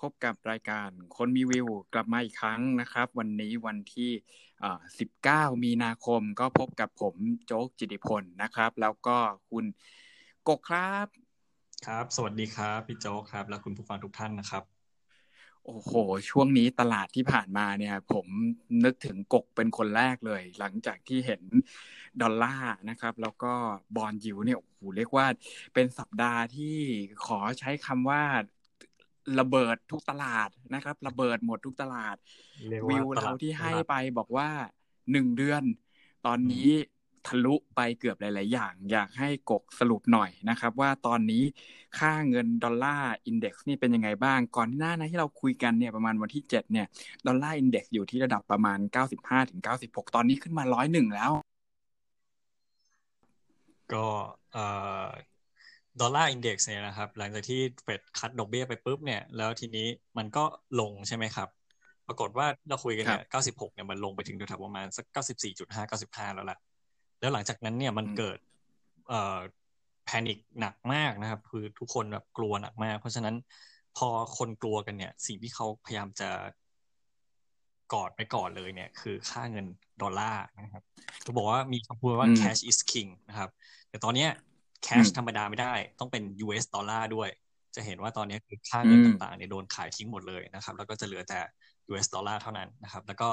พบกับรายการคนมีวิวกลับมาอีกครั้งนะครับ วันนี้วันที่ 19 มีนาคมก็พบกับผมโจ๊กจิติพลนะครับ แล้วก็คุณกกครับ ครับ สวัสดีครับ พี่โจ๊กครับ และคุณผู้ฟังทุกท่านนะครับ โอ้โห ช่วงนี้ตลาดที่ผ่านมาเนี่ย ผมนึกถึงกกเป็นคนแรกเลย หลังจากที่เห็นดอลลาร์นะครับ แล้วก็บอลยิวเนี่ยโอ้โหเรียกว่าเป็นสัปดาห์ที่ขอใช้คำว่า ระเบิดทุกตลาดนะครับ ระเบิดหมดทุกตลาด วิวเราที่ให้ไปบอกว่าหนึ่งเดือน ตอนนี้ทะลุไปเกือบหลาย ๆ อย่าง อยากให้โจ๊กสรุปหน่อยนะครับ ว่าตอนนี้ค่าเงิน dollar index นี่เป็นยังไงบ้าง ก่อนหน้านะที่เราคุยกันเนี่ยประมาณวันที่เจ็ดเนี่ย dollar index อยู่ที่ระดับประมาณเก้าสิบห้าถึงเก้าสิบหกตอนนี้ขึ้นมาร้อยหนึ่งแล้ว ก็เอ่อ dollar index เนี่ยนะครับ หลังจากที่เฟด cut ดอกเบี้ยไปปุ๊บเนี่ย แล้วทีนี้มันก็ลงใช่ไหมครับ ปรากฏว่าเราคุยกันเนี่ย96เนี่ยมันลงไปถึงแถวประมาณสัก94.5 95 แล้วล่ะ แล้วหลังจากนั้นเนี่ยมันเกิดเอ่อ panic หนักมากนะครับ คือทุกคนแบบกลัวหนักมาก เพราะฉะนั้นพอคนกลัวกันเนี่ย สิ่งที่เขาพยายามจะกอดไปก่อนเลยเนี่ย คือค่าเงินดอลลาร์นะครับเขาบอกว่ามีคำพูดว่า cash is king นะครับ แต่ตอนเนี้ย cash ธรรมดาไม่ได้ ต้องเป็น US ดอลลาร์ด้วย จะเห็นว่าตอนนี้คือค่าเงินต่างๆเนี่ยโดนขายทิ้งหมดเลยนะครับ แล้วก็จะเหลือแต่ US ดอลลาร์เท่านั้นนะครับ แล้วก็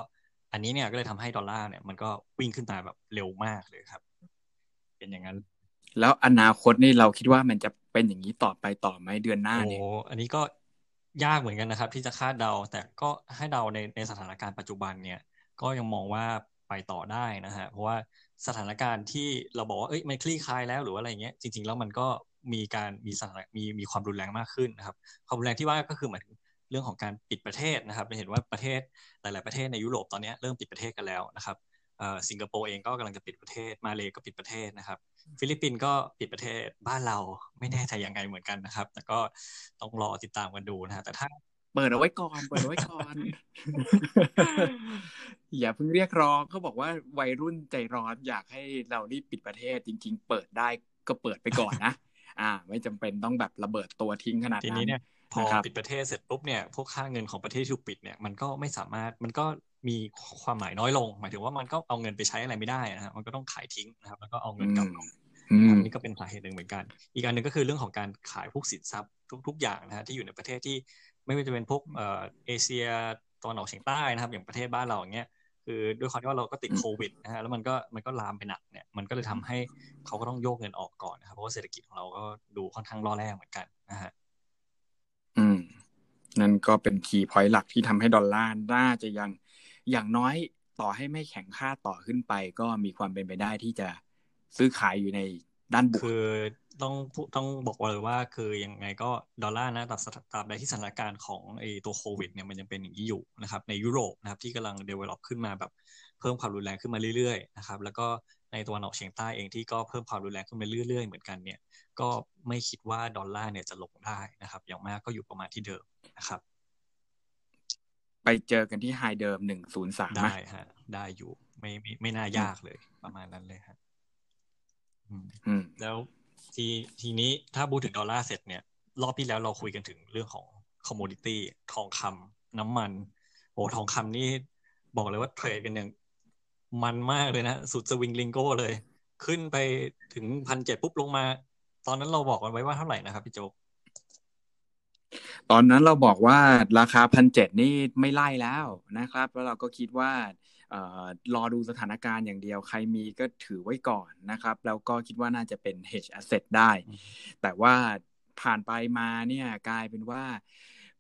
อันนี้เนี่ยก็เลยทำให้ดอลลาร์เนี่ยมันก็วิ่งขึ้นมาแบบเร็วมากเลยครับ เป็นอย่างนั้น แล้วอนาคตนี่เราคิดว่ามันจะเป็นอย่างนี้ต่อไปต่อไหมเดือนหน้าเนี่ยโอ้อันนี้ก็ยากเหมือนกันนะครับ ที่จะคาดเดาแต่ก็ให้เดาในในสถานการณ์ปัจจุบันเนี่ย ก็ยังมองว่า ไปต่อได้นะฮะ เพราะว่าสถานการณ์ที่เราบอกว่าเอ้ยมันคลี่คลายแล้วหรือว่าอะไรเงี้ยจริง ๆ แล้วมันก็มีการมีสถานมีมีความรุนแรงมากขึ้นนะครับ ความรุนแรงที่ว่าก็คือเหมายถึงเรื่องของการปิดประเทศนะครับเราเห็นว่าประเทศหลาย ๆประเทศในยุโรปตอนนี้เริ่มปิดประเทศกันแล้วนะครับสิงคโปร์เองก็กำลังจะปิดประเทศมาเลก็ปิดประเทศนะครับ ฟิลิปปินส์ก็ปิดประเทศบ้านเราไม่แน่ใจยังไงเหมือนกันนะครับ แต่ก็ต้องรอติดตามกันดูนะฮะแต่ถ้า เปิดเอาไว้ก่อน เปิดเอาไว้ก่อน อย่าเพิ่งเรียกร้องเขาบอกว่าวัยรุ่นใจร้อนอยากให้เรารีบปิดประเทศจริง ๆ เปิดได้ก็เปิดไปก่อนนะ อ่า ไม่จำเป็นต้องแบบระเบิดตัวทิ้งขนาดนั้นทีนี้เนี่ยพอปิดประเทศเสร็จปุ๊บเนี่ยพวกค่าเงินของประเทศที่ถูกปิดเนี่ยมันก็ไม่สามารถมันก็มีความหมายน้อยลง หมายถึงว่ามันก็เอาเงินไปใช้อะไรไม่ได้นะครับมันก็ต้องขายทิ้งนะครับแล้วก็เอาเงินกลับนี่ก็เป็นสาเหตุหนึ่งเหมือนกัน อีกอันหนึ่งก็คือเรื่องของการขายพวกสินทรัพย์ทุก ๆ อย่างนะฮะที่อยู่ในประเทศที่ ไม่ว่าจะเป็นพวกเอเชียตอนออกเฉียงใต้นะครับ อย่างประเทศบ้านเราอย่างเงี้ยคือด้วยความที่ว่าเราก็ติดโควิดนะฮะแล้วมันก็มันก็ลามไปหนักเนี่ยมันก็เลยทำให้เขาก็ต้องโยกเงินออกก่อนนะครับ เพราะว่าเศรษฐกิจของเราก็ดูค่อนข้างรอแรกเหมือนกันนะฮะอืม นั่นก็เป็นคีย์พอยต์หลักที่ทำให้ดอลลาร์น่าจะยังอย่างน้อยต่อให้ไม่แข็งค่าต่อขึ้นไป ก็มีความเป็นไปได้ที่จะซื้อขายอยู่ในด้านบวกคือ ต้องต้องบอกเลยว่าคือยังไงก็ดอลลาร์นะตราบตราบใดที่สถานการณ์ของไอตัวโควิดเนี่ยมันยังเป็นอย่างนี้อยู่นะครับในยุโรปนะครับที่กำลัง develop ขึ้นมาแบบเพิ่มความรุนแรงขึ้นมาเรื่อยๆนะครับแล้วก็ในตะวันออกเฉียงใต้เองที่ก็เพิ่มความรุนแรงขึ้นมาเรื่อยๆ เหมือนกันเนี่ยก็ไม่คิดว่าดอลลาร์เนี่ยจะลงได้นะครับ อย่างมากก็อยู่ประมาณที่เดิมนะครับ ไปเจอกันที่ high เดิมหนึ่งศูนย์สามได้ฮะได้อยู่ไม่ไม่ไม่น่ายากเลย ประมาณนั้นเลยฮะแล้ว ทีทีนี้ถ้าพูดถึงดอลลาร์เสร็จเนี่ย รอบที่แล้วเราคุยกันถึงเรื่องของ commodity ทองคำน้ำมัน โอ้ทองคำนี่บอกเลยว่าเทรดกันอย่างมันมากเลยนะ สุดสวิงริงโก้เลย ขึ้นไปถึงพันเจ็ดปุ๊บลงมา ตอนนั้นเราบอกกันไว้ว่าเท่าไหร่นะครับพี่โจ๊กตอนนั้นเราบอกว่าราคาพันเจ็ดนี่ไม่ไล่แล้วนะครับ แล้วเราก็คิดว่า รอดูสถานการณ์อย่างเดียว ใครมีก็ถือไว้ก่อนนะครับ แล้วก็คิดว่าน่าจะเป็น hedge asset ได้ แต่ว่าผ่านไปมาเนี่ยกลายเป็นว่า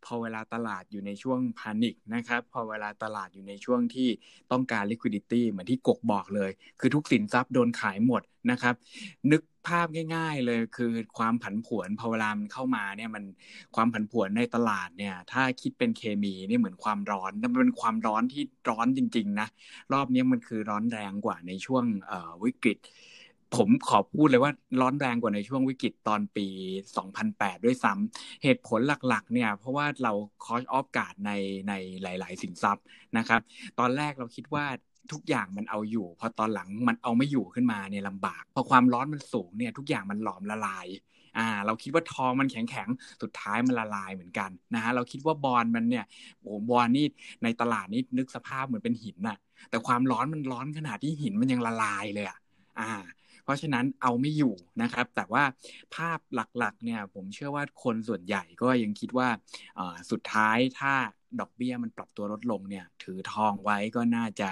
พอเวลาตลาดอยู่ในช่วงพานิคนะครับ พอเวลาตลาดอยู่ในช่วงที่ต้องการ liquidity เหมือนที่กกบอกเลย คือทุกสินทรัพย์โดนขายหมดนะครับ นึกภาพง่าย ๆ เลยคือความผันผวนพอเวลามันเข้ามาเนี่ยมันความผันผวนในตลาดเนี่ย ถ้าคิดเป็นเคมีนี่เหมือนความร้อนมันเป็นความร้อนที่ร้อนจริง ๆ นะ รอบนี้มันคือร้อนแรงกว่าในช่วงวิกฤต ผมขอพูดเลยว่าร้อนแรงกว่าในช่วงวิกฤตตอนปี 2008 ด้วยซ้ำ เหตุผลหลักๆ เนี่ย เพราะว่าเรา caught off guard ในในหลาย ๆ สินทรัพย์นะครับ ตอนแรกเราคิดว่าทุกอย่างมันเอาอยู่ พอตอนหลังมันเอาไม่อยู่ขึ้นมาเนี่ยลำบาก พอความร้อนมันสูงเนี่ยทุกอย่างมันหลอมละลายอ่าเราคิดว่าทองมันแข็งแข็งสุดท้ายมันละลายเหมือนกันนะฮะเราคิดว่าบอลมันเนี่ยโอ้บอลนี่ในตลาดนี่นึกสภาพเหมือนเป็นหินน่ะ แต่ความร้อนมันร้อนขนาดที่หินมันยังละลายเลยอะอ่า เพราะฉะนั้นเอาไม่อยู่นะครับ แต่ว่าภาพหลักๆเนี่ยผมเชื่อว่าคนส่วนใหญ่ก็ยังคิดว่าสุดท้ายถ้าดอกเบี้ยมันปรับตัวลดลงเนี่ยถือทองไว้ก็น่าจะ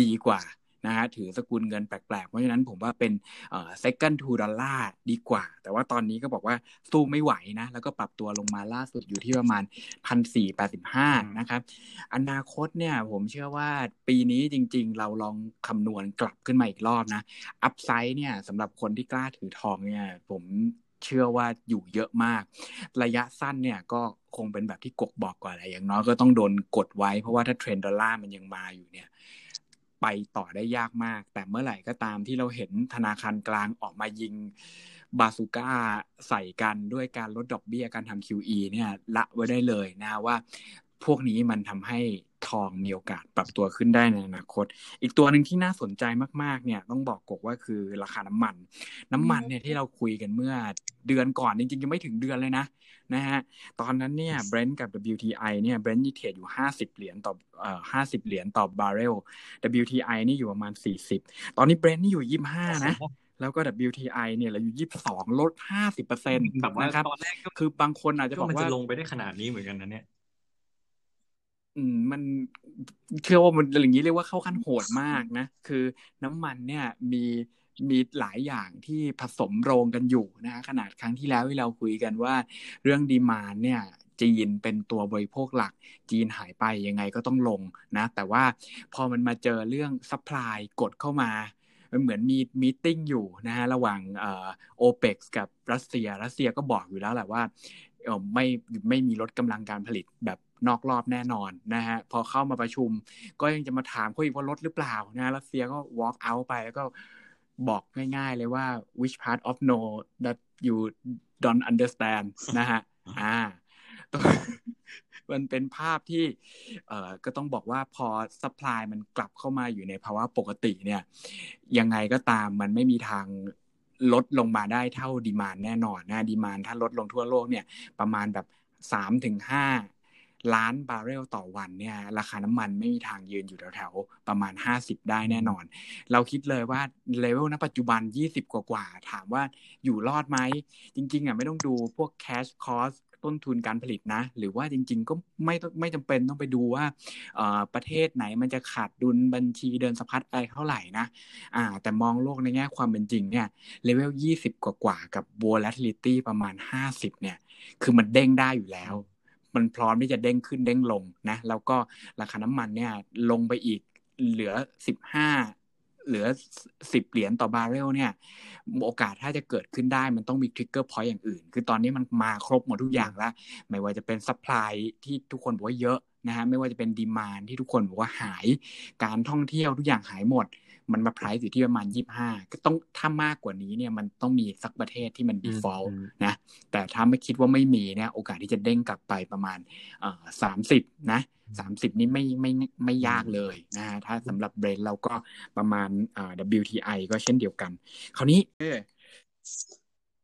ดีกว่า นะฮะถือสกุลเงินแปลกๆ เพราะฉะนั้นผมว่าเป็นเอ่อ second to dollar ดีกว่า แต่ว่าตอนนี้ก็บอกว่าสู้ไม่ไหวนะ แล้วก็ปรับตัวลงมาล่าสุดอยู่ที่ประมาณพันสี่แปดสิบห้านะครับ อนาคตเนี่ยผมเชื่อว่าปีนี้จริง ๆ เราลองคำนวณกลับขึ้นมาอีกรอบนะ อัพไซด์เนี่ยสำหรับคนที่กล้าถือทองเนี่ยผมเชื่อว่าอยู่เยอะมาก ระยะสั้นเนี่ยก็คงเป็นแบบที่กกบอกก่อนแหละอย่างน้อยก็ต้องโดนกดไว้ เพราะว่าถ้าเทรนด์ดอลลาร์มันยังมาอยู่เนี่ย ไปต่อได้ยากมาก แต่เมื่อไหร่ก็ตามที่เราเห็นธนาคารกลางออกมายิงบาซูก้าใส่กันด้วยการลดดอกเบี้ยการทำ QE เนี่ยละไว้ได้เลยนะว่าพวกนี้มันทำให้ทองมีโอกาสปรับตัวขึ้นได้ในอนาคต อีกตัวหนึ่งที่น่าสนใจมาก ๆ เนี่ยต้องบอกกกว่าคือราคาน้ำมัน น้ำมันเนี่ยที่เราคุยกันเมื่อเดือนก่อนจริงๆยังไม่ถึงเดือนเลยนะ นะฮะตอนนั้นเนี่ยเบรนท์กับ WTI เนี่ยเบรนท์นี่ trade อยู่ 50 เหรียญต่อเอ่อ50 เหรียญต่อบาร์เรล WTI นี่อยู่ประมาณ 40 ตอนนี้เบรนท์นี่อยู่ 25 นะแล้วก็ WTI เนี่ยเราอยู่ยี่สิบสองลดห้าสิบเปอร์เซ็นต์นะครับตอนแรกคือบางคนอาจจะบอกว่าลงไปได้ขนาดนี้เหมือนกันนะเนี่ย อืมมันเชื่อว่ามันอย่างนี้เรียกว่าเข้าขั้นโหดมากนะ คือน้ำมันเนี่ยมีมีหลายอย่างที่ผสมโรงกันอยู่นะขนาดครั้งที่แล้วที่เราคุยกันว่า เรื่อง demand เนี่ยจีนเป็นตัวบริโภคหลัก จีนหายไปยังไงก็ต้องลงนะ แต่ว่าพอมันมาเจอเรื่อง supply กดเข้ามามันเหมือนมี meeting อยู่นะฮะระหว่างเอ่อโอเปกกับรัสเซีย รัสเซียก็บอกอยู่แล้วแหละว่าเออไม่ไม่มีลดกำลังการผลิตแบบ นอกรอบแน่นอนนะฮะพอเข้ามาประชุม ก็ยังจะมาถามเขาอีกว่าลดหรือเปล่านะรัสเซียก็ walk out ไปแล้วก็บอกง่ายๆเลยว่า which part of no that you don't understand นะฮะอ่ามันเป็นภาพที่เอ่อก็ต้องบอกว่าพอสป라이มันกลับเข้ามาอยู่ในภาวะปกติเนี่ยยังไงก็ตามมันไม่มีทางลดลงมาได้เท่าดีมานแน่นอนนะดีมานถ้าลดลงทั่วโลกเนี่ยประมาณแบบสามถึงห้า ล้านบาร์เรลต่อวันเนี่ยราคาน้ำมันไม่มีทางยืนอยู่แถวๆประมาณ 50 ได้แน่นอน เราคิดเลยว่าเลเวลณปัจจุบัน 20 กว่าๆถามว่าอยู่รอดไหม จริงๆอะไม่ต้องดูพวก cash cost ต้นทุนการผลิตนะ หรือว่าจริง ๆ ก็ไม่ไม่จำเป็นต้องไปดูว่าประเทศไหนมันจะขาดดุลบัญชีเดินสะพัดอะไรเท่าไหร่นะอ่าแต่มองโลกในแง่ความเป็นจริงเนี่ยเลเวล 20 กว่าๆกับ volatility ประมาณ 50เนี่ยคือมันเด้งได้อยู่แล้ว มันพร้อมที่จะเด้งขึ้นเด้งลงนะแล้วก็ราคาน้ำมันเนี่ยลงไปอีกเหลือสิบห้าเหลือสิบเหรียญต่อบาร์เรลเนี่ย โอกาสถ้าจะเกิดขึ้นได้มันต้องมี trigger point อย่างอื่น คือตอนนี้มันมาครบหมดทุกอย่างแล้ว ไม่ว่าจะเป็น supply ที่ทุกคนบอกว่าเยอะนะฮะไม่ว่าจะเป็น demand ที่ทุกคนบอกว่าหาย การท่องเที่ยวทุกอย่างหายหมด มันมา price อยู่ที่ประมาณยี่ห้าก็ต้องถ้ามากกว่านี้เนี่ยมันต้องมีสักประเทศที่มัน default นะ แต่ถ้าไม่คิดว่าไม่มีเนี่ยโอกาสที่จะเด้งกลับไปประมาณสามสิบนะสามสิบนี่ไม่ไม่ไม่ยากเลยนะถ้าสำหรับเบรนท์เราก็ประมาณ WTI ก็เช่นเดียวกัน คราวนี้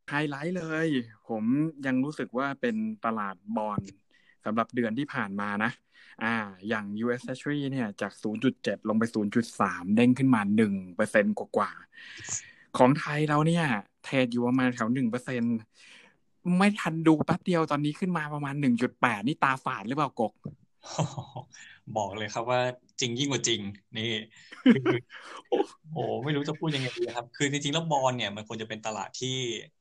ไฮไลท์เลย ผมยังรู้สึกว่าเป็นตลาดบอลสำหรับเดือนที่ผ่านมานะ อ่า อย่าง US Treasury เนี่ย จาก 0.7 ลงไป 0.3 เด้งขึ้นมา 1%กว่ากว่า ของไทยเราเนี่ย เทรดอยู่ประมาณแถว1%ไม่ทันดูแป๊บเดียวตอนนี้ขึ้นมาประมาณ 1.8 นี่ตาฝาดหรือเปล่ากกบอกเลยครับว่าจริงยิ่งกว่าจริง นี่โอ้ไม่รู้จะพูดยังไงดีครับ คือจริงๆแล้วบอลเนี่ยมันควรจะเป็นตลาดที่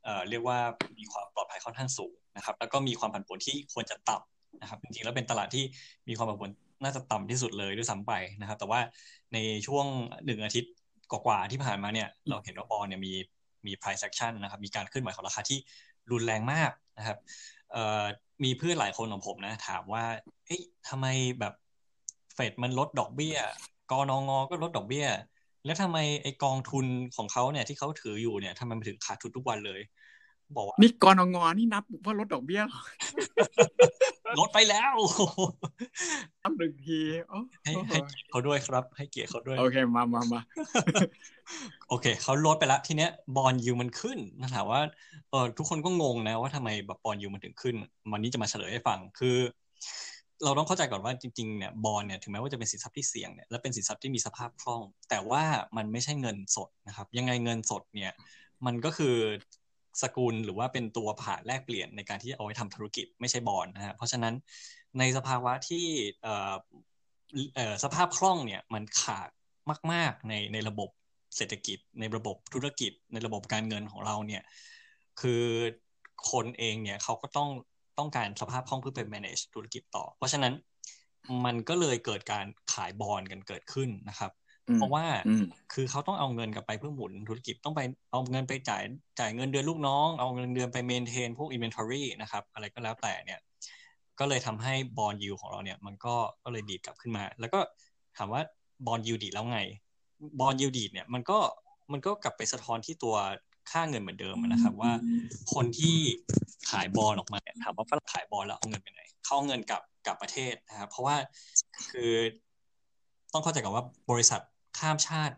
เอ่อเรียกว่ามีความปลอดภัยค่อนข้างสูงนะครับ แล้วก็มีความผันผวนที่ควรจะต่ำ นะครับจริงๆแล้วเป็นตลาดที่มีความผันผวนน่าจะต่ำที่สุดเลยด้วยซ้ำไปนะครับ แต่ว่าในช่วงหนึ่งอาทิตย์กว่าๆที่ผ่านมาเนี่ยเราเห็นว่าบอลเนี่ยมีมี price action นะครับมีการขึ้นไหวของราคาที่รุนแรงมากนะครับมีเพื่อนหลายคนของผมนะถามว่าเฮ้ยทำไมแบบเฟดมันลดดอกเบี้ยกนงก็ลดดอกเบี้ย แล้วทำไมไอกองทุนของเขาเนี่ยที่เขาถืออยู่เนี่ยทำไมมันถึงขาดทุนทุกวันเลย บอกว่านี่กรงงนี่นับว่าลดดอกเบี้ยลดไปแล้วนับหนึ่งทีให้ให้เกียรติเขาด้วยครับ ให้เกียรติเขาด้วย โอเคมามามาโอเคเขาลดไปแล้วทีเนี้ยบอลยูมันขึ้นนะถามว่าเออทุกคนก็งงนะว่าทำไมแบบบอลยูมันถึงขึ้น วันนี้จะมาเฉลยให้ฟังคือเราต้องเข้าใจก่อนว่าจริงๆ เนี่ยบอลเนี่ยถึงแม้ว่าจะเป็นสินทรัพย์ที่เสี่ยงเนี่ยและเป็นสินทรัพย์ที่มีสภาพคล่อง แต่ว่ามันไม่ใช่เงินสดนะครับ ยังไงเงินสดเนี่ย มันก็คือ สกุลหรือว่าเป็นตัวผ่านแลกเปลี่ยนในการที่เอาไว้ทำธุรกิจไม่ใช่บอลนะฮะเพราะฉะนั้นในสภาวะที่สภาพคล่องเนี่ยมันขาดมาก ๆ ในในระบบเศรษฐกิจ ในระบบธุรกิจ ในระบบการเงินของเราเนี่ยคือคนเองเนี่ยเขาก็ต้องต้องการสภาพคล่องเพื่อไป manage ธุรกิจต่อ เพราะฉะนั้นมันก็เลยเกิดการขายบอลกันเกิดขึ้นนะครับ เพราะว่าคือเขาต้องเอาเงินกลับไปเพื่อหมุนธุรกิจต้องไปเอาเงินไปจ่ายจ่ายเงินเดือนลูกน้อง เอาเงินเดือนไป maintain พวก inventory นะครับอะไรก็แล้วแต่เนี่ย ก็เลยทำให้ bond yield ของเราเนี่ย มันก็ก็เลยดีดกลับขึ้นมา แล้วก็ถามว่า bond yield ดีดแล้วไง bond yield ดีดเนี่ยมันก็มันก็กลับไปสะท้อนที่ตัวค่าเงินเหมือนเดิมนะครับว่า คนที่ขายบอลออกมาเนี่ยถามว่าฝรั่งขายบอลแล้วเอาเงินไปไหนเขาเอาเงินกลับกลับประเทศนะครับเพราะว่าคือต้องเข้าใจก่อนว่าบริษัท ข้ามชาติ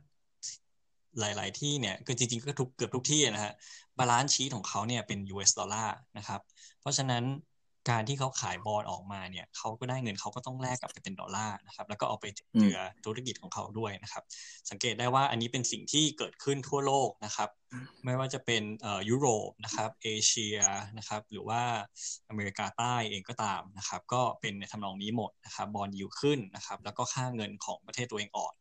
หลาย ๆ ที่เนี่ยคือจริง ๆ ก็ทุกเกือบทุกที่นะฮะ balance sheet ของเขาเนี่ยเป็น US ดอลลาร์นะครับ เพราะฉะนั้นการที่เขาขายบอลออกมาเนี่ยเขาก็ได้เงินเขาก็ต้องแลกกลับไปเป็นดอลลาร์นะครับ แล้วก็เอาไปเจือธุรกิจของเขาด้วยนะครับ สังเกตได้ว่าอันนี้เป็นสิ่งที่เกิดขึ้นทั่วโลกนะครับ ไม่ว่าจะเป็นเอ่อยุโรปนะครับ เอเชียนะครับ หรือว่าอเมริกาใต้เองก็ตามนะครับ ก็เป็นในทำนองนี้หมดนะครับบอลยิวขึ้นนะครับ แล้วก็ค่าเงินของประเทศตัวเองอ่อน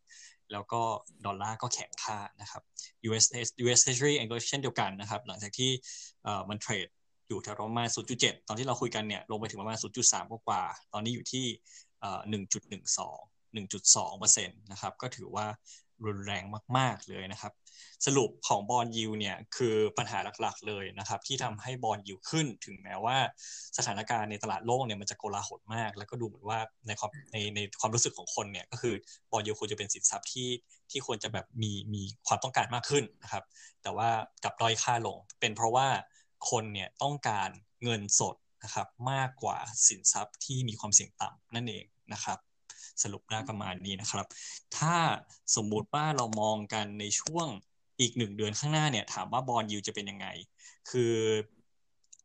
แล้วก็ดอลลาร์ก็แข็งค่านะครับ US US Treasury เองก็เช่นเดียวกันนะครับ หลังจากที่มันเทรดอยู่แถวประมาณ 0.7 ตอนที่เราคุยกันเนี่ยลงไปถึงประมาณ 0.3 กว่า ตอนนี้อยู่ที่ 1.12 1.2เปอร์เซ็นต์นะครับ ก็ถือว่า รุนแรงมาก ๆเลยนะครับ สรุปของบอลยูเนี่ยคือปัญหาหลักๆเลยนะครับ ที่ทำให้บอลยูขึ้นถึงแม้ว่าสถานการณ์ในตลาดโลกเนี่ยมันจะโกลาหลมาก แล้วก็ดูเหมือนว่าในความในในความรู้สึกของคนเนี่ยก็คือบอลยูควรจะเป็นสินทรัพย์ที่ที่ควรจะแบบมีมีความต้องการมากขึ้นนะครับ แต่ว่ากับด้อยค่าลง เป็นเพราะว่าคนเนี่ยต้องการเงินสดนะครับมากกว่าสินทรัพย์ที่มีความเสี่ยงต่ำนั่นเองนะครับ สรุปได้ประมาณนี้นะครับ ถ้าสมมุติว่าเรามองกันในช่วงอีกหนึ่งเดือนข้างหน้าเนี่ย ถามว่าบอลยูจะเป็นยังไง คือ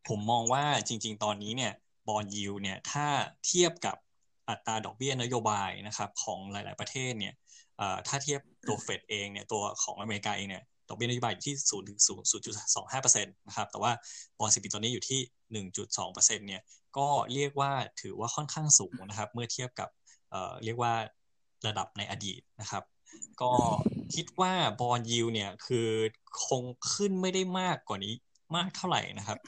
ผมมองว่าจริง ๆ ตอนนี้เนี่ยบอลยูเนี่ยถ้าเทียบกับอัตราดอกเบี้ยนโยบายนะครับของหลาย ๆ ประเทศเนี่ยถ้าเทียบตัวเฟดเองเนี่ยตัวของอเมริกาเองเนี่ยดอกเบี้ยนโยบายอยู่ที่ศูนย์ถึงศูนย์ศูนย์จุดสองห้าเปอร์เซ็นต์นะครับแต่ว่าบอลสิบปีตอนนี้อยู่ที่หนึ่งจุดสองเปอร์เซ็นต์เนี่ยก็เรียกว่าถือว่าค่อนข้างสูงนะครับ เมื่อเทียบกับ เรียกว่าระดับในอดีตนะครับ ก็คิดว่าบอลยิวเนี่ยคือคงขึ้นไม่ได้มากกว่านี้มากเท่าไหร่นะครับ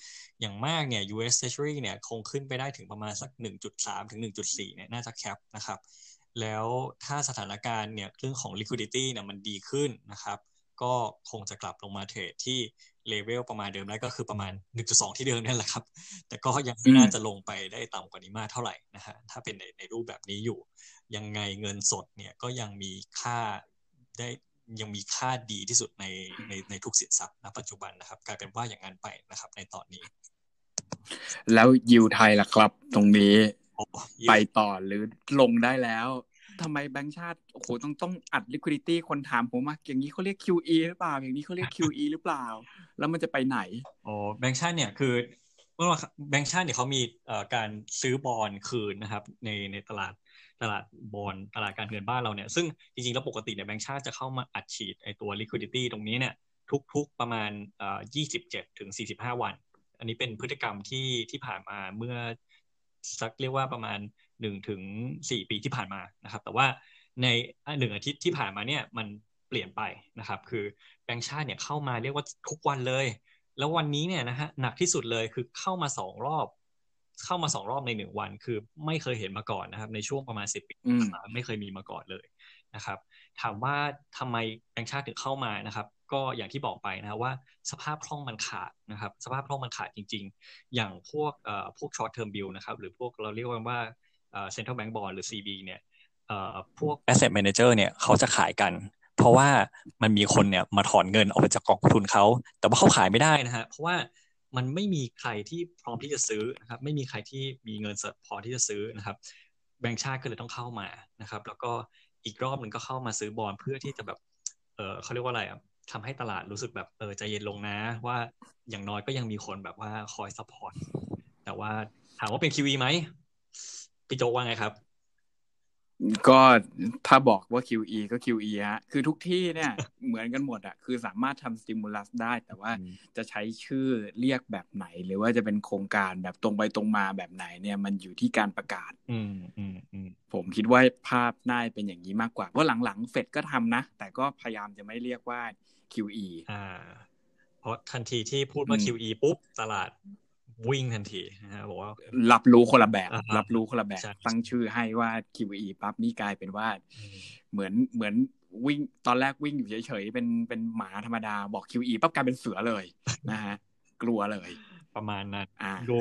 อย่างมากเนี่ย US Treasury เนี่ยคงขึ้นไปได้ถึงประมาณสัก 1.3 ถึง 1.4 เนี่ยน่าจะแคปนะครับ แล้วถ้าสถานการณ์เนี่ยเรื่องของ liquidity เนี่ยมันดีขึ้นนะครับ ก็คงจะกลับลงมาเทรดที่ เลเวลประมาณเดิมได้ก็คือประมาณ 1.2 ที่เดิมนั่นแหละครับ แต่ก็ยังไม่น่าจะลงไปได้ต่ำกว่านี้มากเท่าไหร่นะฮะถ้าเป็นในในรูปแบบนี้อยู่ ยังไงเงินสดเนี่ยก็ยังมีค่าได้ยังมีค่าดีที่สุดในในในทุกสินทรัพย์ณปัจจุบันนะครับ กลายเป็นว่าอย่างนั้นไปนะครับ ในตอนนี้ แล้วยิวไทยล่ะครับ ตรงนี้ไปต่อหรือลงได้แล้ว ทำไมแบงค์ชาติโอ้โหต้องต้องอัด liquidity คนถามผมว่าอย่างนี้เขาเรียก QE หรือเปล่า อย่างนี้เขาเรียก QE หรือเปล่า แล้วมันจะไปไหนโอ้แบงค์ชาติเนี่ยคือเมื่อแบงค์ชาติเนี่ยเขามีการซื้อบอลคืนนะครับ ในในตลาดตลาดบอลตลาดการเงินบ้านเราเนี่ย ซึ่งจริงๆ แล้วปกติเนี่ยแบงค์ชาติจะเข้ามาอัดฉีดไอตัว liquidity ตรงนี้เนี่ยทุกๆประมาณเอ่อ27ถึง45 วัน อันนี้เป็นพฤติกรรมที่ที่ผ่านมาเมื่อสักเรียกว่าประมาณ หนึ่งถึงสี่ปีที่ผ่านมานะครับ แต่ว่าในหนึ่งอาทิตย์ที่ผ่านมาเนี่ยมันเปลี่ยนไปนะครับ คือแบงค์ชาติเนี่ยเข้ามาเรียกว่าทุกวันเลย แล้ววันนี้เนี่ยนะฮะหนักที่สุดเลยคือเข้ามาสองรอบ เข้ามาสองรอบในหนึ่งวัน คือไม่เคยเห็นมาก่อนนะครับ ในช่วงประมาณสิบปีไม่เคยมีมาก่อนเลยนะครับ ถามว่าทำไมแบงค์ชาติถึงเข้ามานะครับ ก็อย่างที่บอกไปนะว่าสภาพคล่องมันขาดนะครับ สภาพคล่องมันขาดจริง ๆ อย่างพวกเอ่อพวก short term bill นะครับหรือพวกเราเรียกว่า เซ็นทรัลแบงก์บอลหรือ CB เนี่ยพวก asset manager เนี่ยเขาจะขายกัน เพราะว่ามันมีคนเนี่ยมาถอนเงินออกไปจากกองทุนเขาแต่ว่าเขาขายไม่ได้นะฮะเพราะว่ามันไม่มีใครที่พร้อมที่จะซื้อนะครับไม่มีใครที่มีเงินสดพอที่จะซื้อนะครับ แบงก์ชาติก็เลยต้องเข้ามานะครับ แล้วก็อีกรอบหนึ่งก็เข้ามาซื้อบอลเพื่อที่จะแบบเออเขาเรียกว่าอะไรอะทำให้ตลาดรู้สึกแบบเออใจเย็นลงนะ ว่าอย่างน้อยก็ยังมีคนแบบว่าคอย support แต่ว่าถามว่าเป็น QE ไหม พี่โจว่าไงครับ ก็ถ้าบอกว่า QE ก็ QE ฮะ คือทุกที่เนี่ยเหมือนกันหมดอะคือสามารถทำสติมูลัสได้ แต่ว่าจะใช้ชื่อเรียกแบบไหน หรือว่าจะเป็นโครงการแบบตรงไปตรงมาแบบไหนเนี่ย มันอยู่ที่การประกาศอืมอืมอืมผมคิดว่าภาพน่าเป็นอย่างนี้มากกว่า เพราะหลังๆเฟดก็ทำนะ แต่ก็พยายามจะไม่เรียกว่า QE อ่าเพราะทันทีที่พูดว่า QE ปุ๊บ ตลาด วิ่งทันทีนะฮะบอกว่า รับรู้คนละแบบ รับรู้คนละแบบ ตั้งชื่อให้ว่า QE ปั๊บนี่กลายเป็นว่า เหมือนเหมือนวิ่งตอนแรกวิ่งอยู่เฉยๆเป็นเป็นหมาธรรมดาบอก QE ปั๊บกลายเป็นเสือเลยนะฮะกลัวเลย ประมาณนั้นดู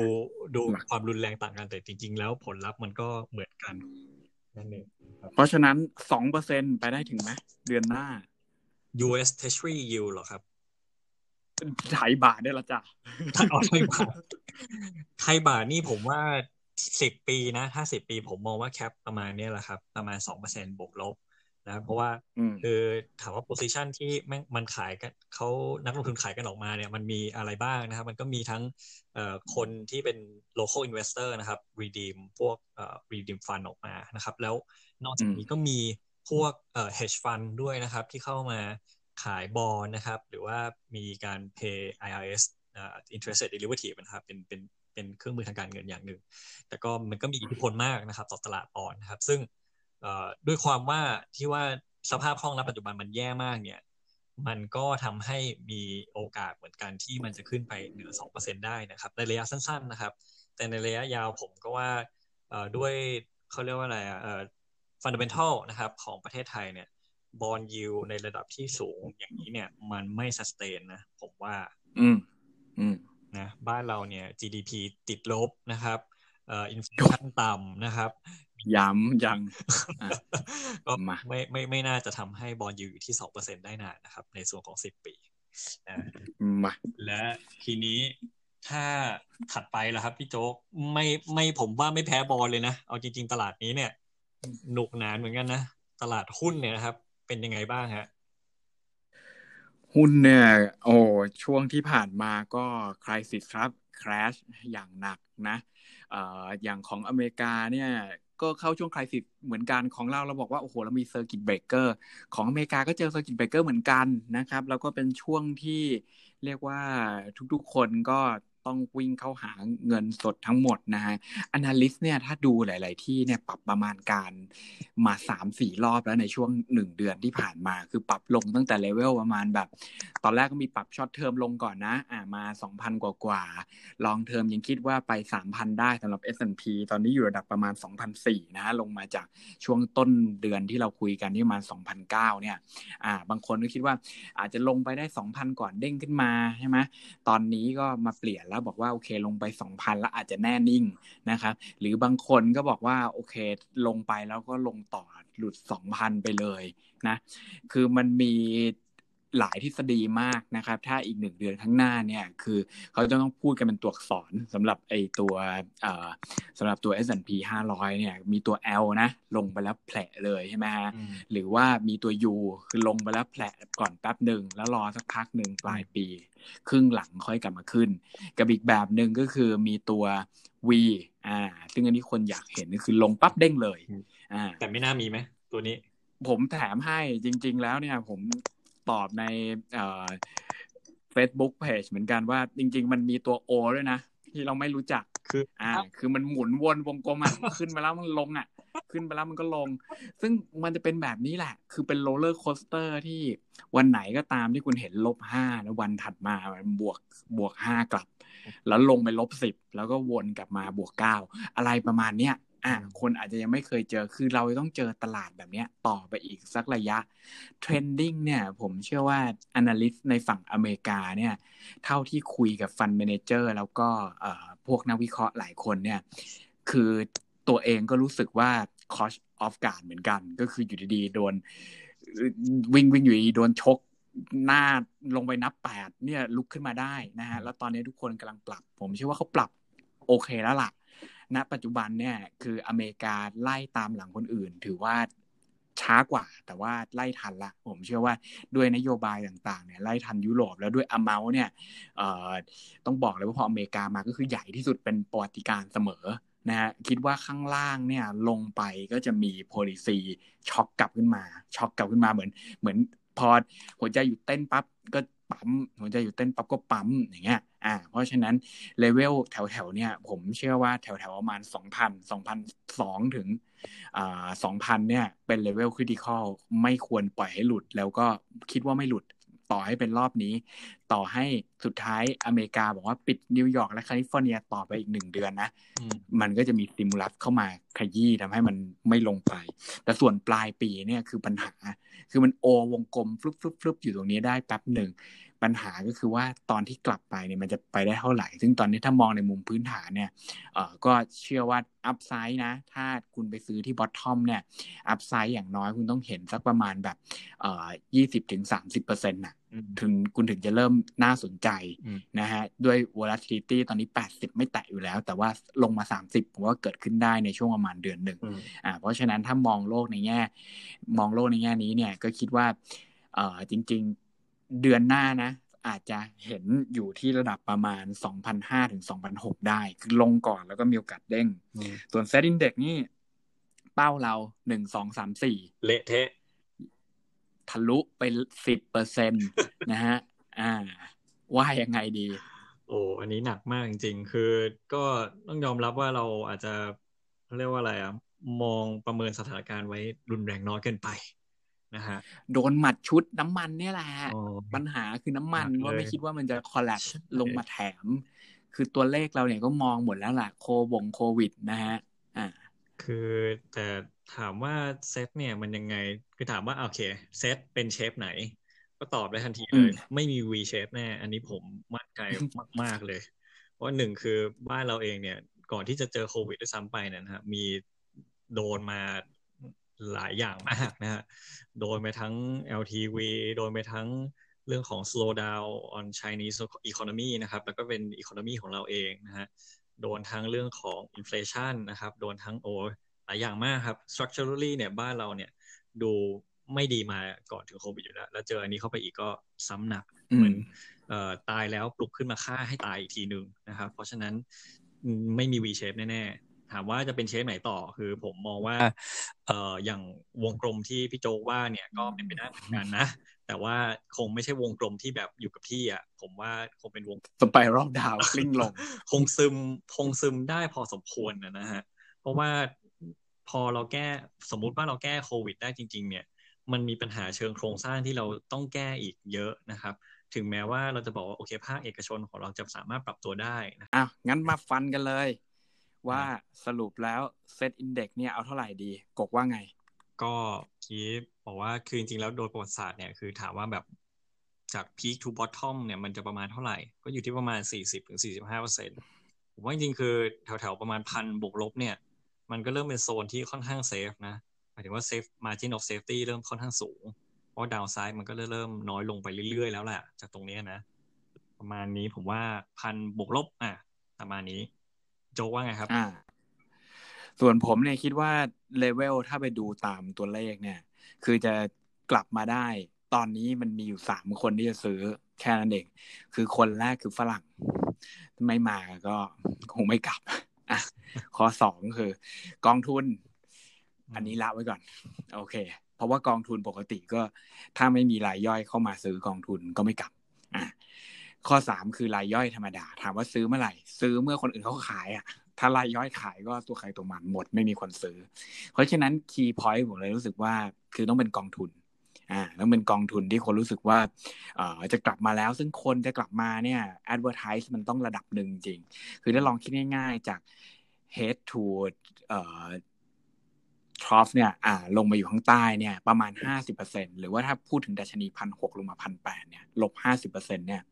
ดูความรุนแรงต่างกันแต่จริง ๆ แล้วผลลัพธ์มันก็เหมือนกันนั่นเองเพราะฉะนั้นสองเปอร์เซ็นไปได้ถึงไหมเดือนหน้า US Treasury yield หรอครับ ไทยบาทได้ละจ้ะไทยบาทไทยบาทนี่ผมว่าสิบปีนะถ้าสิบปีผมมองว่า cap ประมาณนี้แหละครับ ประมาณสองเปอร์เซ็นบวกลบนะเพราะว่าคือถามว่า position ที่แม่งมันขายกันเขานักลงทุนขายกันออกมาเนี่ยมันมีอะไรบ้างนะครับ มันก็มีทั้งคนที่เป็น local investor นะครับ redeem พวก redeem fund ออกมานะครับ แล้วนอกจากนี้ก็มีพวก hedge fund ด้วยนะครับ ที่เข้ามา ขายบอลนะครับ หรือว่ามีการ pay IRS interest rate derivative นะครับเป็นเป็นเป็นเครื่องมือทางการเงินอย่างหนึ่ง แต่ก็มันก็มีอิทธิพลมากนะครับ ต่อตลาดบอลนะครับ ซึ่งด้วยความว่าที่ว่าสภาพคล่องณปัจจุบันมันแย่มากเนี่ย มันก็ทำให้มีโอกาสเหมือนกันที่มันจะขึ้นไปเหนือ2%ได้นะครับ ในระยะสั้น ๆนะครับ แต่ในระยะยาวผมก็ว่าด้วยเขาเรียกว่าอะไรอะ fundamental นะครับของประเทศไทยเนี่ย bond yield ในระดับที่สูงอย่างนี้เนี่ย มันไม่ sustain นะ ผมว่า อืม อืมนะบ้านเราเนี่ย GDP ติดลบนะครับเอ่อ inflation ต่ำนะครับย้ำยังก็ไม่ไม่ไม่น่าจะทำให้ bond yield อยู่ที่สองเปอร์เซ็นได้นานนะครับ ในส่วนของสิบปีมาและทีนี้ถ้าถัดไปแล้วครับพี่โจ๊กไม่ไม่ผมว่าไม่แพ้บอลเลยนะ เอาจริง ๆ ตลาดนี้เนี่ย หนุกหนานเหมือนกันนะ ตลาดหุ้นเนี่ยนะครับ เป็นยังไงบ้างฮะ หุ้นเนี่ย โอ้ช่วงที่ผ่านมาก็ crisis ครับ crash อย่างหนักนะออย่างของอเมริกาเนี่ยก็เข้าช่วง crisis เหมือนกันของเราเราบอกว่าโอ้โหเรามี circuit breaker ของอเมริกาก็เจอ circuit breaker เหมือนกันนะครับ แล้วก็เป็นช่วงที่เรียกว่าทุกๆคนก็ ต้องวิ่งเข้าหาเงินสดทั้งหมดนะฮะ Analyst เนี่ยถ้าดูหลาย ๆ ที่เนี่ยปรับประมาณการมาสามสี่รอบแล้วในช่วงหนึ่งเดือนที่ผ่านมา คือปรับลงตั้งแต่เลเวลประมาณแบบ ตอนแรกก็มีปรับ short term ลงก่อนนะอ่ามาสองพันกว่ากว่า long term ยังคิดว่าไปสามพันได้สำหรับ S&P ตอนนี้อยู่ระดับประมาณสองพันสี่นะ ลงมาจากช่วงต้นเดือนที่เราคุยกันที่ประมาณสองพันเก้าเนี่ยอ่าบางคนก็คิดว่าอาจจะลงไปได้สองพันก่อนเด้งขึ้นมาใช่ไหมตอนนี้ก็มาเปลี่ยนแล้วบอกว่าโอเคลงไปสองพันแล้วอาจจะแน่นิ่งนะครับ หรือบางคนก็บอกว่าโอเคลงไปแล้วก็ลงต่อหลุดสองพันไปเลยนะ คือมันมี หลายทฤษฎีมากนะครับ ถ้าอีกหนึ่งเดือนข้างหน้าเนี่ยคือเขาจะต้องพูดกันเป็นตัวอักษรสำหรับไอตัวสำหรับตัว S&P 500 เนี่ย มีตัว L นะ ลงไปแล้วแผลเลยใช่ไหมฮะหรือว่ามีตัว U คือลงไปแล้วแผลก่อนแป๊บหนึ่งแล้วรอสักพักหนึ่งปลายปี ครึ่งหลังค่อยกลับมาขึ้น กับอีกแบบหนึ่งก็คือมีตัว V อ่า ซึ่งอันนี้คนอยากเห็นคือลงปั๊บเด้งเลย อ่า แต่ไม่น่ามีไหมตัวนี้ผมแถมให้จริง ๆ แล้วเนี่ย ผม ตอบในเฟซบุ๊กเพจเหมือนกันว่าจริง ๆ มันมีตัว O ด้วยนะ ที่เราไม่รู้จักคือ อ่า คือมันหมุนวนวงกลมอะขึ้นไปแล้วมันลงอะ ขึ้นไปแล้วมันก็ลง ซึ่งมันจะเป็นแบบนี้แหละ คือเป็น roller coaster ที่วันไหนก็ตามที่คุณเห็นลบห้าแล้ววันถัดมามันบวกบวกห้ากลับ แล้วลงไปลบสิบแล้วก็วนกลับมาบวกเก้าอะไรประมาณเนี้ย อ่าคนอาจจะยังไม่เคยเจอคือเราต้องเจอตลาดแบบนี้ต่อไปอีกสักระยะtrending เนี่ยผมเชื่อว่า Analyst ในฝั่งอเมริกาเนี่ยเท่าที่คุยกับ fund manager แล้วก็พวกนักวิเคราะห์หลายคนเนี่ยคือตัวเองก็รู้สึกว่า caught off guard เหมือนกัน ก็คืออยู่ดีๆโดนวิ่งวิ่งอยู่ดีโดนชกหน้าลงไปนับแปดเนี่ยลุกขึ้นมาได้นะฮะแล้วตอนนี้ทุกคนกำลังปรับ ผมเชื่อว่าเขาปรับโอเคแล้วล่ะ ณปัจจุบันเนี่ยคืออเมริกาไล่ตามหลังคนอื่น ถือว่าช้ากว่า แต่ว่าไล่ทันละ ผมเชื่อว่าด้วยนโยบายต่างๆเนี่ยไล่ทันยุโรปแล้วด้วยอเมาเนี่ยต้องบอกเลยว่าพออเมริกามาก็คือใหญ่ที่สุดเป็นประวัติการเสมอนะฮะคิดว่าข้างล่างเนี่ยลงไปก็จะมี policy ช็อกกลับขึ้นมา ช็อกกลับขึ้นมาเหมือนเหมือนพอหัวใจหยุดเต้นปั๊บก็ปั๊มหัวใจหยุดเต้นปั๊บก็ปั๊มอย่างเงี้ย อ่าเพราะฉะนั้นเลเวลแถวๆเนี่ยผมเชื่อว่าแถวๆประมาณสองพันสองพันสองถึงอ่าสองพันเนี่ยเป็น level critical ไม่ควรปล่อยให้หลุด แล้วก็คิดว่าไม่หลุดต่อให้เป็นรอบนี้ ต่อให้สุดท้ายอเมริกาบอกว่าปิดนิวยอร์กและแคลิฟอร์เนียต่อไปอีกหนึ่งเดือนนะ มันก็จะมี stimulus เข้ามาขยี้ทำให้มันไม่ลงไป แต่ส่วนปลายปีเนี่ยคือปัญหา คือมันโอวงกลมฟลุปฟลุปฟลุปอยู่ตรงนี้ได้แป๊บหนึ่ง ปัญหาก็คือว่าตอนที่กลับไปเนี่ยมันจะไปได้เท่าไหร่ ซึ่งตอนนี้ถ้ามองในมุมพื้นฐานเนี่ยเออก็เชื่อว่า upside นะ ถ้าคุณไปซื้อที่ bottom เนี่ย upside อย่างน้อยคุณต้องเห็นสักประมาณแบบเอ่อยี่สิบถึงสามสิบเปอร์เซ็นต์น่ะถึงคุณถึงจะเริ่มน่าสนใจนะฮะด้วย volatility ตอนนี้แปดสิบไม่แตะอยู่แล้ว แต่ว่าลงมาสามสิบผมว่าเกิดขึ้นได้ในช่วงประมาณเดือนหนึ่งอ่าเพราะฉะนั้นถ้ามองโลกในแง่ มองโลกในแง่นี้เนี่ยก็คิดว่าเอ่อจริง ๆ เดือนหน้านะ อาจจะเห็นอยู่ที่ระดับประมาณ2,500ถึง2,600ได้ คือลงก่อนแล้วก็มีโอกาสเด้ง ส่วนเซตอินเด็กนี่ เป้าเราหนึ่งสองสามสี่เละเทะ ทะลุไปสิบเปอร์เซ็นตนะฮะ อ่า ว่ายังไงดี โอ้ อันนี้หนักมากจริงๆ คือก็ต้องยอมรับว่าเราอาจจะเรียกว่าอะไรอะ มองประเมินสถานการณ์ไว้รุนแรงน้อยเกินไป นะฮะโดนหมัดชุดน้ำมันเนี่ยแหละปัญหาคือน้ำมันว่าไม่คิดว่ามันจะคอลลัปลงมาแถม คือตัวเลขเราเนี่ยก็มองหมดแล้วล่ะโควงโควิดนะฮะอ่าคือแต่ถามว่าเซตเนี่ยมันยังไง คือถามว่าโอเคเซตเป็นเชฟไหน ก็ตอบได้ทันทีเลย ไม่มี V shape แน่ อันนี้ผมมั่นใจมาก ๆ เลย เพราะหนึ่งคือบ้านเราเองเนี่ย ก่อนที่จะเจอโควิดด้วยซ้ำไปนะฮะมีโดนมา หลายอย่างมากนะฮะ โดยไปทั้ง LTV โดยไปทั้งเรื่องของ slow down on Chinese economy นะครับ แล้วก็เป็น economy ของเราเองนะฮะ โดนทั้งเรื่องของ inflation นะครับ โดนทั้งโอหลายอย่างมากครับ structurally เนี่ยบ้านเราเนี่ยดูไม่ดีมาก่อนถึงโควิดอยู่แล้ว แล้วเจออันนี้เข้าไปอีกก็ซ้ำหนัก เหมือนตายแล้วปลุกขึ้นมาฆ่าให้ตายอีกทีหนึ่งนะครับ เพราะฉะนั้นไม่มี V shape แน่ ถามว่าจะเป็นเชฟไหนต่อคือผมมองว่า เอ่ออย่างวงกลมที่พี่โจว่าเนี่ยก็เป็นไปได้เหมือนกันนะ แต่ว่าคงไม่ใช่วงกลมที่แบบอยู่กับที่อะ ผมว่าคงเป็นวงสไปรัลดาวกลิ้งลง คงซึมคงซึมได้พอสมควรนะฮะ เพราะว่าพอเราแก้สมมุติว่าเราแก้โควิดได้จริง ๆ เนี่ย มันมีปัญหาเชิงโครงสร้างที่เราต้องแก้อีกเยอะนะครับถึงแม้ว่าเราจะบอกว่าโอเคภาคเอกชนของเราจะสามารถปรับตัวได้นะอะงั้นมาฟันกันเลย ว่าสรุปแล้ว SET Index เนี่ยเอาเท่าไหร่ดี กกว่าไง ก็คีบอกว่าคือจริงๆแล้วโดยประวัติศาสตร์เนี่ยคือถามว่าแบบจาก peak to bottom เนี่ยมันจะประมาณเท่าไหร่ ก็อยู่ที่ประมาณสี่สิบถึงสี่สิบห้าเปอร์เซ็นต์ผมว่าจริงๆคือแถวๆประมาณพันบวกลบเนี่ย มันก็เริ่มเป็นโซนที่ค่อนข้าง safe นะหมายถึงว่า safe margin of safety เริ่มค่อนข้างสูง เพราะ downside มันก็เริ่มน้อยลงไปเรื่อยๆแล้วแหละจากตรงนี้นะ ประมาณนี้ผมว่าพันบวกลบอะประมาณนี้ โจว่าไงครับอ่าส่วนผมเนี่ยคิดว่าเลเวลถ้าไปดูตามตัวเลขเนี่ย คือจะกลับมาได้ ตอนนี้มันมีอยู่สามคนที่จะซื้อแค่นั้นเอง คือคนแรกคือฝรั่ง ไม่มาก็คงไม่กลับอะข้อสองคือ กองทุน อันนี้ละไว้ก่อน โอเค เพราะว่ากองทุนปกติก็ ถ้าไม่มีรายย่อยเข้ามาซื้อกองทุนก็ไม่กลับอะ ข้อสามคือรายย่อยธรรมดา ถามว่าซื้อเมื่อไหร่ ซื้อเมื่อคนอื่นเขาขายอะถ้ารายย่อยขายก็ตัวใครตัวมันหมดไม่มีคนซื้อ เพราะฉะนั้นคีย์พอยต์ผมเลยรู้สึกว่าคือต้องเป็นกองทุนอ่าต้องเป็นกองทุนที่คนรู้สึกว่าเอ่อจะกลับมาแล้ว ซึ่งคนจะกลับมาเนี่ยแอดเวอร์ทิสมันต้องระดับหนึ่งจริง คือถ้าลองคิดง่าย ๆ จาก head to เอ่อ ทรอฟเนี่ยอ่าลงมาอยู่ข้างใต้เนี่ยประมาณห้าสิบเปอร์เซ็นหรือว่าถ้าพูดถึงดัชนีพันหกลงมาพันแปดเนี่ยลบห้าสิบเปอร์เซ็นเนี่ย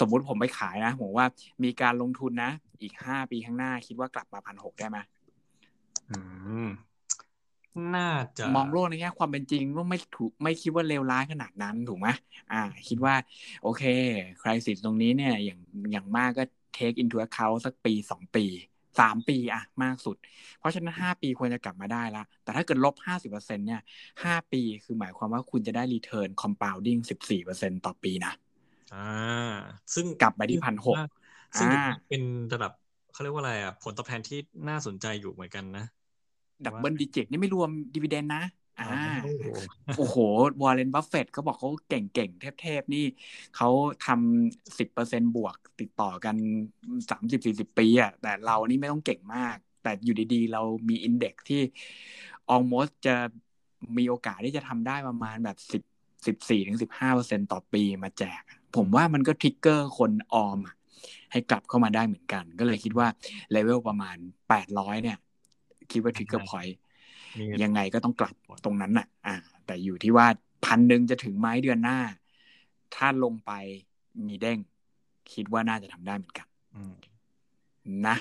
สมมุติผมไปขายนะผมว่ามีการลงทุนนะ อีกห้าปีข้างหน้าคิดว่ากลับมาพันหกได้ไหมอืมน่าจะมองโลกในแง่ความเป็นจริงว่าไม่ถูกไม่คิดว่าเลวร้ายขนาดนั้นถูกไหมอ่า คิดว่า โอเคคริสิตตรงนี้เนี่ย อย่างอย่างมากก็ take into account สักปีสองปี สามปีอะมากสุด เพราะฉะนั้นห้าปีควรจะกลับมาได้ละ แต่ถ้าเกิดลบห้าสิบเปอร์เซ็นเนี่ยห้าปีคือหมายความว่าคุณจะได้ return compounding สิบสี่เปอร์เซ็นต่อปีนะอ่าซึ่งกลับไปที่พันหกซึ่งอ่าเป็นระดับเขาเรียกว่าอะไรอะ ผลตอบแทนที่น่าสนใจอยู่เหมือนกันนะ double digit นี่ไม่รวม dividend นะ อ่าโอ้โหโอ้โหวอร์เรนบัฟเฟตเขาบอกเขาเก่งๆ เทพๆ นี่เขาทำสิบเปอร์เซ็นบวกติดต่อกันสามสิบสี่สิบปีอะแต่เรานี่ไม่ต้องเก่งมาก แต่อยู่ดีๆ เรามี index ที่ almost จะมีโอกาสที่จะทำได้ประมาณแบบสิบสิบสี่ถึงสิบห้าเปอร์เซ็นต่อปีมาแจก ผมว่ามันก็ trigger คนออมอะให้กลับเข้ามาได้เหมือนกัน ก็เลยคิดว่าเลเวลประมาณแปดร้อยเนี่ย คิดว่า trigger point มี ยังไงก็ต้องกลับตรงนั้นน่ะ อ่า แต่อยู่ที่ว่าพันหนึ่งจะถึงไหมเดือนหน้า ถ้าลงไปมีเด้ง คิดว่าน่าจะทำได้เหมือนกันอืมนะ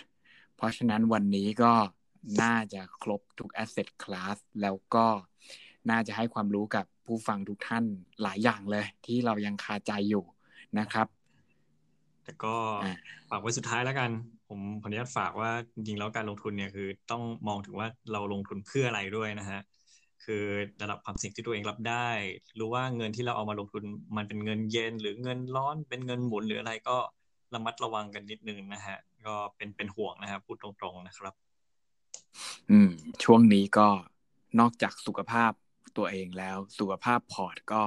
เพราะฉะนั้นวันนี้ก็น่าจะครบทุก asset class แล้วก็น่าจะให้ความรู้กับผู้ฟังทุกท่านหลายอย่างเลย ที่เรายังคาใจอยู่นะครับ แต่ก็อ่าฝากไว้สุดท้ายแล้วกัน ผมขออนุญาตฝากว่าจริงๆแล้วการลงทุนเนี่ยคือต้องมองถึงว่าเราลงทุนเพื่ออะไรด้วยนะฮะคือระดับความเสี่ยงที่ตัวเองรับได้ รู้ว่าเงินที่เราเอามาลงทุนมันเป็นเงินเย็น หรือเงินร้อนเป็นเงินหมุนหรืออะไรก็ระมัดระวังกันนิดนึงนะฮะ ก็เป็นเป็นห่วงนะครับพูดตรงๆนะครับ อืม ช่วงนี้ก็นอกจากสุขภาพตัวเองแล้ว สุขภาพพอร์ตก็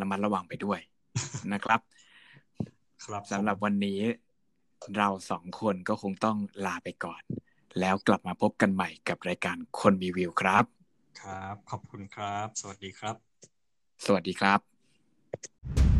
ระมัดระวังไปด้วยนะครับ ครับสำหรับวันนี้ เราสองคนก็คงต้องลาไปก่อน แล้วกลับมาพบกันใหม่กับรายการคนมีวิวครับ ครับ ขอบคุณครับ สวัสดีครับ สวัสดีครับ